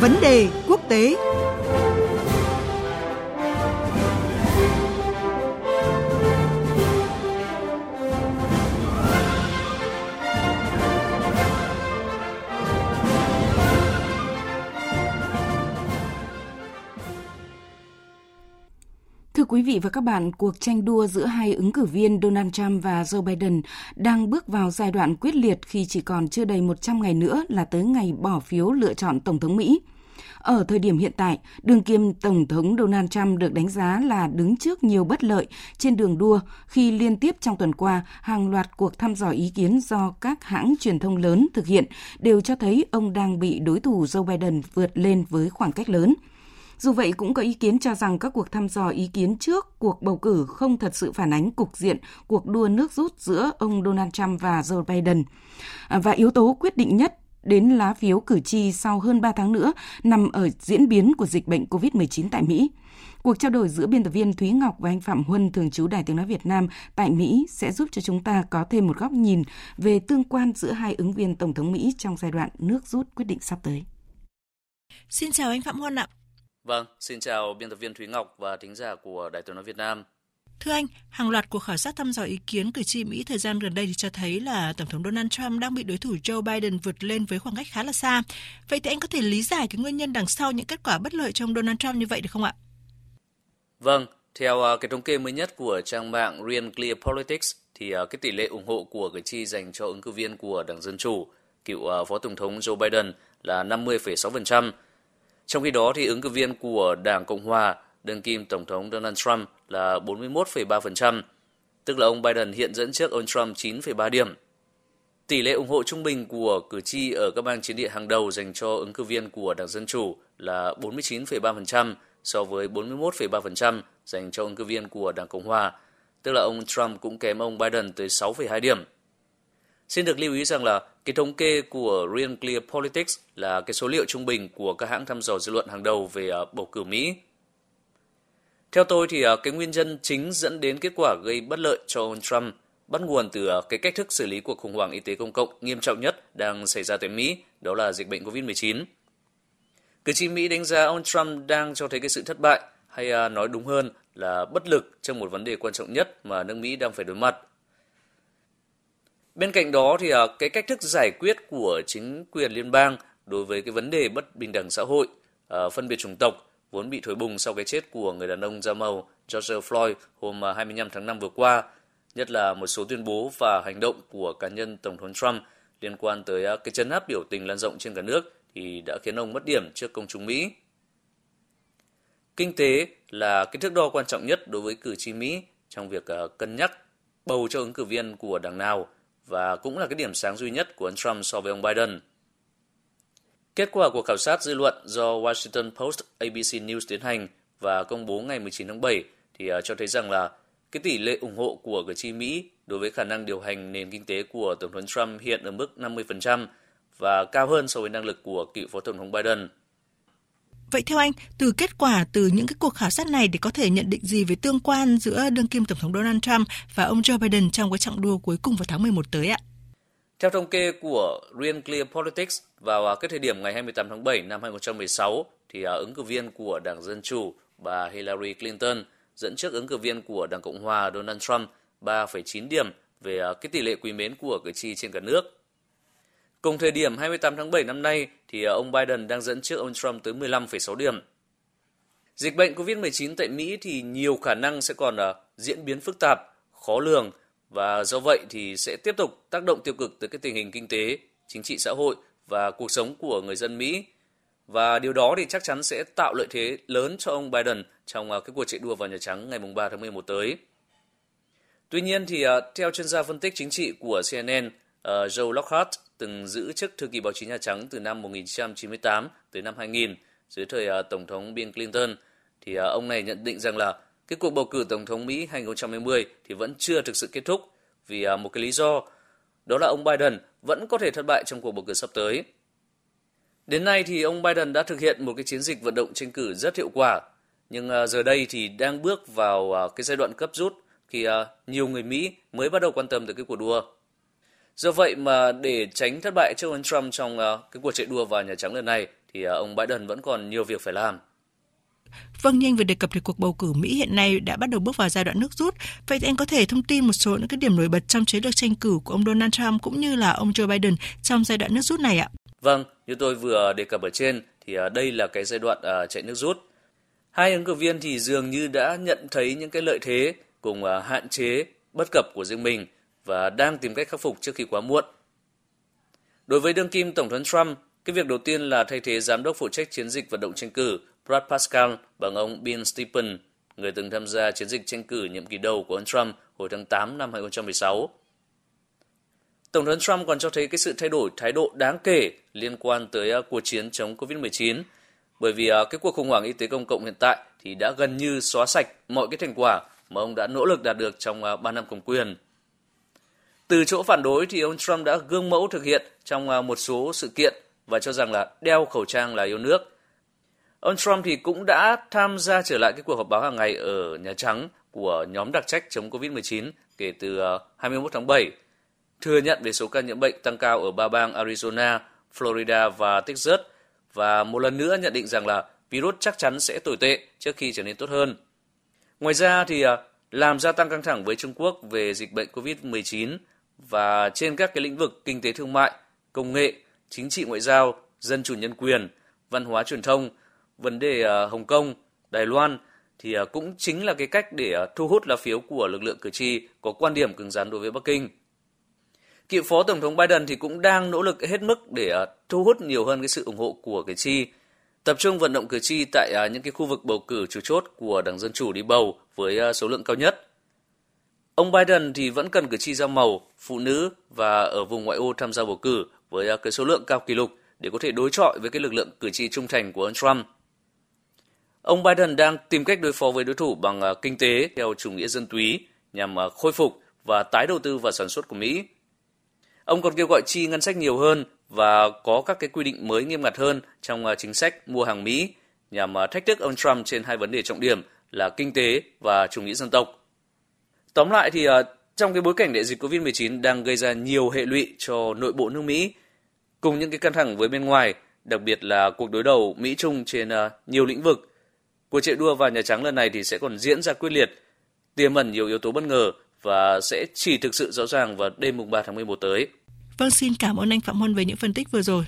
Vấn đề quốc tế. Quý vị và các bạn, cuộc tranh đua giữa hai ứng cử viên Donald Trump và Joe Biden đang bước vào giai đoạn quyết liệt khi chỉ còn chưa đầy 100 ngày nữa là tới ngày bỏ phiếu lựa chọn Tổng thống Mỹ. Ở thời điểm hiện tại, đương kim Tổng thống Donald Trump được đánh giá là đứng trước nhiều bất lợi trên đường đua khi liên tiếp trong tuần qua hàng loạt cuộc thăm dò ý kiến do các hãng truyền thông lớn thực hiện đều cho thấy ông đang bị đối thủ Joe Biden vượt lên với khoảng cách lớn – dù vậy, cũng có ý kiến cho rằng các cuộc thăm dò ý kiến trước cuộc bầu cử không thật sự phản ánh cục diện cuộc đua nước rút giữa ông Donald Trump và Joe Biden. À, và yếu tố quyết định nhất đến lá phiếu cử tri sau hơn 3 tháng nữa nằm ở diễn biến của dịch bệnh COVID-19 tại Mỹ. Cuộc trao đổi giữa biên tập viên Thúy Ngọc và anh Phạm Huân, thường trú Đài Tiếng Nói Việt Nam tại Mỹ sẽ giúp cho chúng ta có thêm một góc nhìn về tương quan giữa hai ứng viên Tổng thống Mỹ trong giai đoạn nước rút quyết định sắp tới. Xin chào anh Phạm Huân ạ. Vâng, xin chào biên tập viên Thúy Ngọc và thính giả của Đài tiếng nói Việt Nam. Thưa anh, hàng loạt cuộc khảo sát thăm dò ý kiến cử tri Mỹ thời gian gần đây thì cho thấy là Tổng thống Donald Trump đang bị đối thủ Joe Biden vượt lên với khoảng cách khá là xa. Vậy thì anh có thể lý giải cái nguyên nhân đằng sau những kết quả bất lợi trong Donald Trump như vậy được không ạ? Vâng, theo à, cái thống kê mới nhất của trang mạng Real Clear Politics thì à, cái tỷ lệ ủng hộ của cử tri dành cho ứng cử viên của Đảng Dân Chủ, cựu à, Phó Tổng thống Joe Biden là 50,6%, trong khi đó thì ứng cử viên của Đảng Cộng hòa, đương kim Tổng thống Donald Trump là 41,3%, tức là ông Biden hiện dẫn trước ông Trump 9,3 điểm. Tỷ lệ ủng hộ trung bình của cử tri ở các bang chiến địa hàng đầu dành cho ứng cử viên của Đảng Dân Chủ là 49,3% so với 41,3% dành cho ứng cử viên của Đảng Cộng Hòa, tức là ông Trump cũng kém ông Biden tới 6,2 điểm. Xin được lưu ý rằng là cái thống kê của Real Clear Politics là cái số liệu trung bình của các hãng thăm dò dư luận hàng đầu về à, bầu cử Mỹ. Theo tôi thì à, cái nguyên nhân chính dẫn đến kết quả gây bất lợi cho ông Trump bắt nguồn từ à, cái cách thức xử lý cuộc khủng hoảng y tế công cộng nghiêm trọng nhất đang xảy ra tại Mỹ, đó là dịch bệnh COVID-19. Cử tri Mỹ đánh giá ông Trump đang cho thấy cái sự thất bại, hay nói đúng hơn là bất lực trong một vấn đề quan trọng nhất mà nước Mỹ đang phải đối mặt – Bên cạnh đó thì à, cái cách thức giải quyết của chính quyền liên bang đối với cái vấn đề bất bình đẳng xã hội, à, phân biệt chủng tộc vốn bị thổi bùng sau cái chết của người đàn ông da màu George Floyd hôm à, 25 tháng 5 vừa qua, nhất là một số tuyên bố và hành động của cá nhân Tổng thống Trump liên quan tới cái chấn áp biểu tình lan rộng trên cả nước thì đã khiến ông mất điểm trước công chúng Mỹ. Kinh tế là cái thước đo quan trọng nhất đối với cử tri Mỹ trong việc cân nhắc bầu cho ứng cử viên của đảng nào – và cũng là cái điểm sáng duy nhất của ông Trump so với ông Biden. Kết quả của khảo sát dư luận do Washington Post ABC News tiến hành và công bố ngày 19 tháng 7 thì à, cho thấy rằng là cái tỷ lệ ủng hộ của cử tri Mỹ đối với khả năng điều hành nền kinh tế của Tổng thống Trump hiện ở mức 50% và cao hơn so với năng lực của cựu Phó Tổng thống Biden. Vậy theo anh, từ kết quả từ những cái cuộc khảo sát này để có thể nhận định gì về tương quan giữa đương kim Tổng thống Donald Trump và ông Joe Biden trong cái trạng đua cuối cùng vào tháng 11 tới ạ? Theo thống kê của Real Clear Politics, vào à, cái thời điểm ngày 28 tháng 7 năm 2016, thì à, ứng cử viên của Đảng Dân Chủ, bà Hillary Clinton, dẫn trước ứng cử viên của Đảng Cộng Hòa Donald Trump 3,9 điểm về à, cái tỷ lệ quý mến của cử tri trên cả nước. Cùng thời điểm 28 tháng 7 năm nay thì ờ, ông Biden đang dẫn trước ông Trump tới 15,6 điểm. Dịch bệnh COVID-19 tại Mỹ thì nhiều khả năng sẽ còn ờ, diễn biến phức tạp, khó lường và do vậy thì sẽ tiếp tục tác động tiêu cực tới cái tình hình kinh tế, chính trị xã hội và cuộc sống của người dân Mỹ. Và điều đó thì chắc chắn sẽ tạo lợi thế lớn cho ông Biden trong ờ, cái cuộc chạy đua vào Nhà Trắng ngày 3 tháng 11 tới. Tuy nhiên thì theo chuyên gia phân tích chính trị của CNN, Joe Lockhart từng giữ chức thư ký báo chí Nhà Trắng từ năm 1998 tới năm 2000 dưới thời à, Tổng thống Bill Clinton, thì à, ông này nhận định rằng là cái cuộc bầu cử Tổng thống Mỹ 2020 thì vẫn chưa thực sự kết thúc vì à, một cái lý do đó là ông Biden vẫn có thể thất bại trong cuộc bầu cử sắp tới. Đến nay thì ông Biden đã thực hiện một cái chiến dịch vận động tranh cử rất hiệu quả, nhưng giờ đây thì đang bước vào cái giai đoạn cấp rút khi nhiều người Mỹ mới bắt đầu quan tâm tới cái cuộc đua. Do vậy mà để tránh thất bại trước ông Trump trong uh, cái cuộc chạy đua vào Nhà Trắng lần này thì ông Biden vẫn còn nhiều việc phải làm. Vâng, như anh vừa đề cập thì cuộc bầu cử Mỹ hiện nay đã bắt đầu bước vào giai đoạn nước rút. Vậy thì anh có thể thông tin một số những cái điểm nổi bật trong chiến lược tranh cử của ông Donald Trump cũng như là ông Joe Biden trong giai đoạn nước rút này ạ? Vâng, như tôi vừa đề cập ở trên thì à, đây là cái giai đoạn uh, chạy nước rút. Hai ứng cử viên thì dường như đã nhận thấy những cái lợi thế cùng uh, hạn chế bất cập của riêng mình và đang tìm cách khắc phục trước khi quá muộn. Đối với đương kim Tổng thống Trump, cái việc đầu tiên là thay thế giám đốc phụ trách chiến dịch vận động tranh cử Brad Pascal bằng ông Bill Stephen, người từng tham gia chiến dịch tranh cử nhiệm kỳ đầu của ông Trump hồi tháng 8 năm 2016. Tổng thống Trump còn cho thấy cái sự thay đổi thái độ đáng kể liên quan tới à, cuộc chiến chống COVID-19, bởi vì à, cái cuộc khủng hoảng y tế công cộng hiện tại thì đã gần như xóa sạch mọi cái thành quả mà ông đã nỗ lực đạt được trong à, 3 năm cầm quyền. Từ chỗ phản đối thì ông Trump đã gương mẫu thực hiện trong à, một số sự kiện và cho rằng là đeo khẩu trang là yêu nước. Ông Trump thì cũng đã tham gia trở lại cái cuộc họp báo hàng ngày ở Nhà Trắng của nhóm đặc trách chống COVID-19 kể từ à, 21 tháng 7 thừa nhận về số ca nhiễm bệnh tăng cao ở ba bang Arizona, Florida và Texas và một lần nữa nhận định rằng là virus chắc chắn sẽ tồi tệ trước khi trở nên tốt hơn. Ngoài ra thì à, làm gia tăng căng thẳng với Trung Quốc về dịch bệnh COVID-19 và trên các cái lĩnh vực kinh tế thương mại, công nghệ, chính trị ngoại giao, dân chủ nhân quyền, văn hóa truyền thông, vấn đề ờ, Hồng Kông, Đài Loan thì ờ, cũng chính là cái cách để ờ, thu hút lá phiếu của lực lượng cử tri có quan điểm cứng rắn đối với Bắc Kinh. Cựu Phó Tổng thống Biden thì cũng đang nỗ lực hết mức để uh, thu hút nhiều hơn cái sự ủng hộ của cử tri, tập trung vận động cử tri tại uh, những cái khu vực bầu cử chủ chốt của Đảng Dân Chủ đi bầu với uh, số lượng cao nhất. Ông Biden thì vẫn cần cử tri da màu, phụ nữ và ở vùng ngoại ô tham gia bầu cử với à, cái số lượng cao kỷ lục để có thể đối chọi với cái lực lượng cử tri trung thành của ông Trump. Ông Biden đang tìm cách đối phó với đối thủ bằng à, kinh tế theo chủ nghĩa dân túy nhằm à, khôi phục và tái đầu tư vào sản xuất của Mỹ Ông còn kêu gọi chi ngân sách nhiều hơn và có các cái quy định mới nghiêm ngặt hơn trong chính sách mua hàng Mỹ nhằm thách thức ông Trump trên hai vấn đề trọng điểm là kinh tế và chủ nghĩa dân tộc. Tóm lại thì ờ, trong cái bối cảnh đại dịch Covid-19 đang gây ra nhiều hệ lụy cho nội bộ nước Mỹ, cùng những cái căng thẳng với bên ngoài, đặc biệt là cuộc đối đầu Mỹ-Trung trên ờ, nhiều lĩnh vực. Cuộc chạy đua vào Nhà Trắng lần này thì sẽ còn diễn ra quyết liệt, tiềm ẩn nhiều yếu tố bất ngờ và sẽ chỉ thực sự rõ ràng vào đêm mùng 3 tháng 11 tới. Vâng, xin cảm ơn anh Phạm Huân về những phân tích vừa rồi.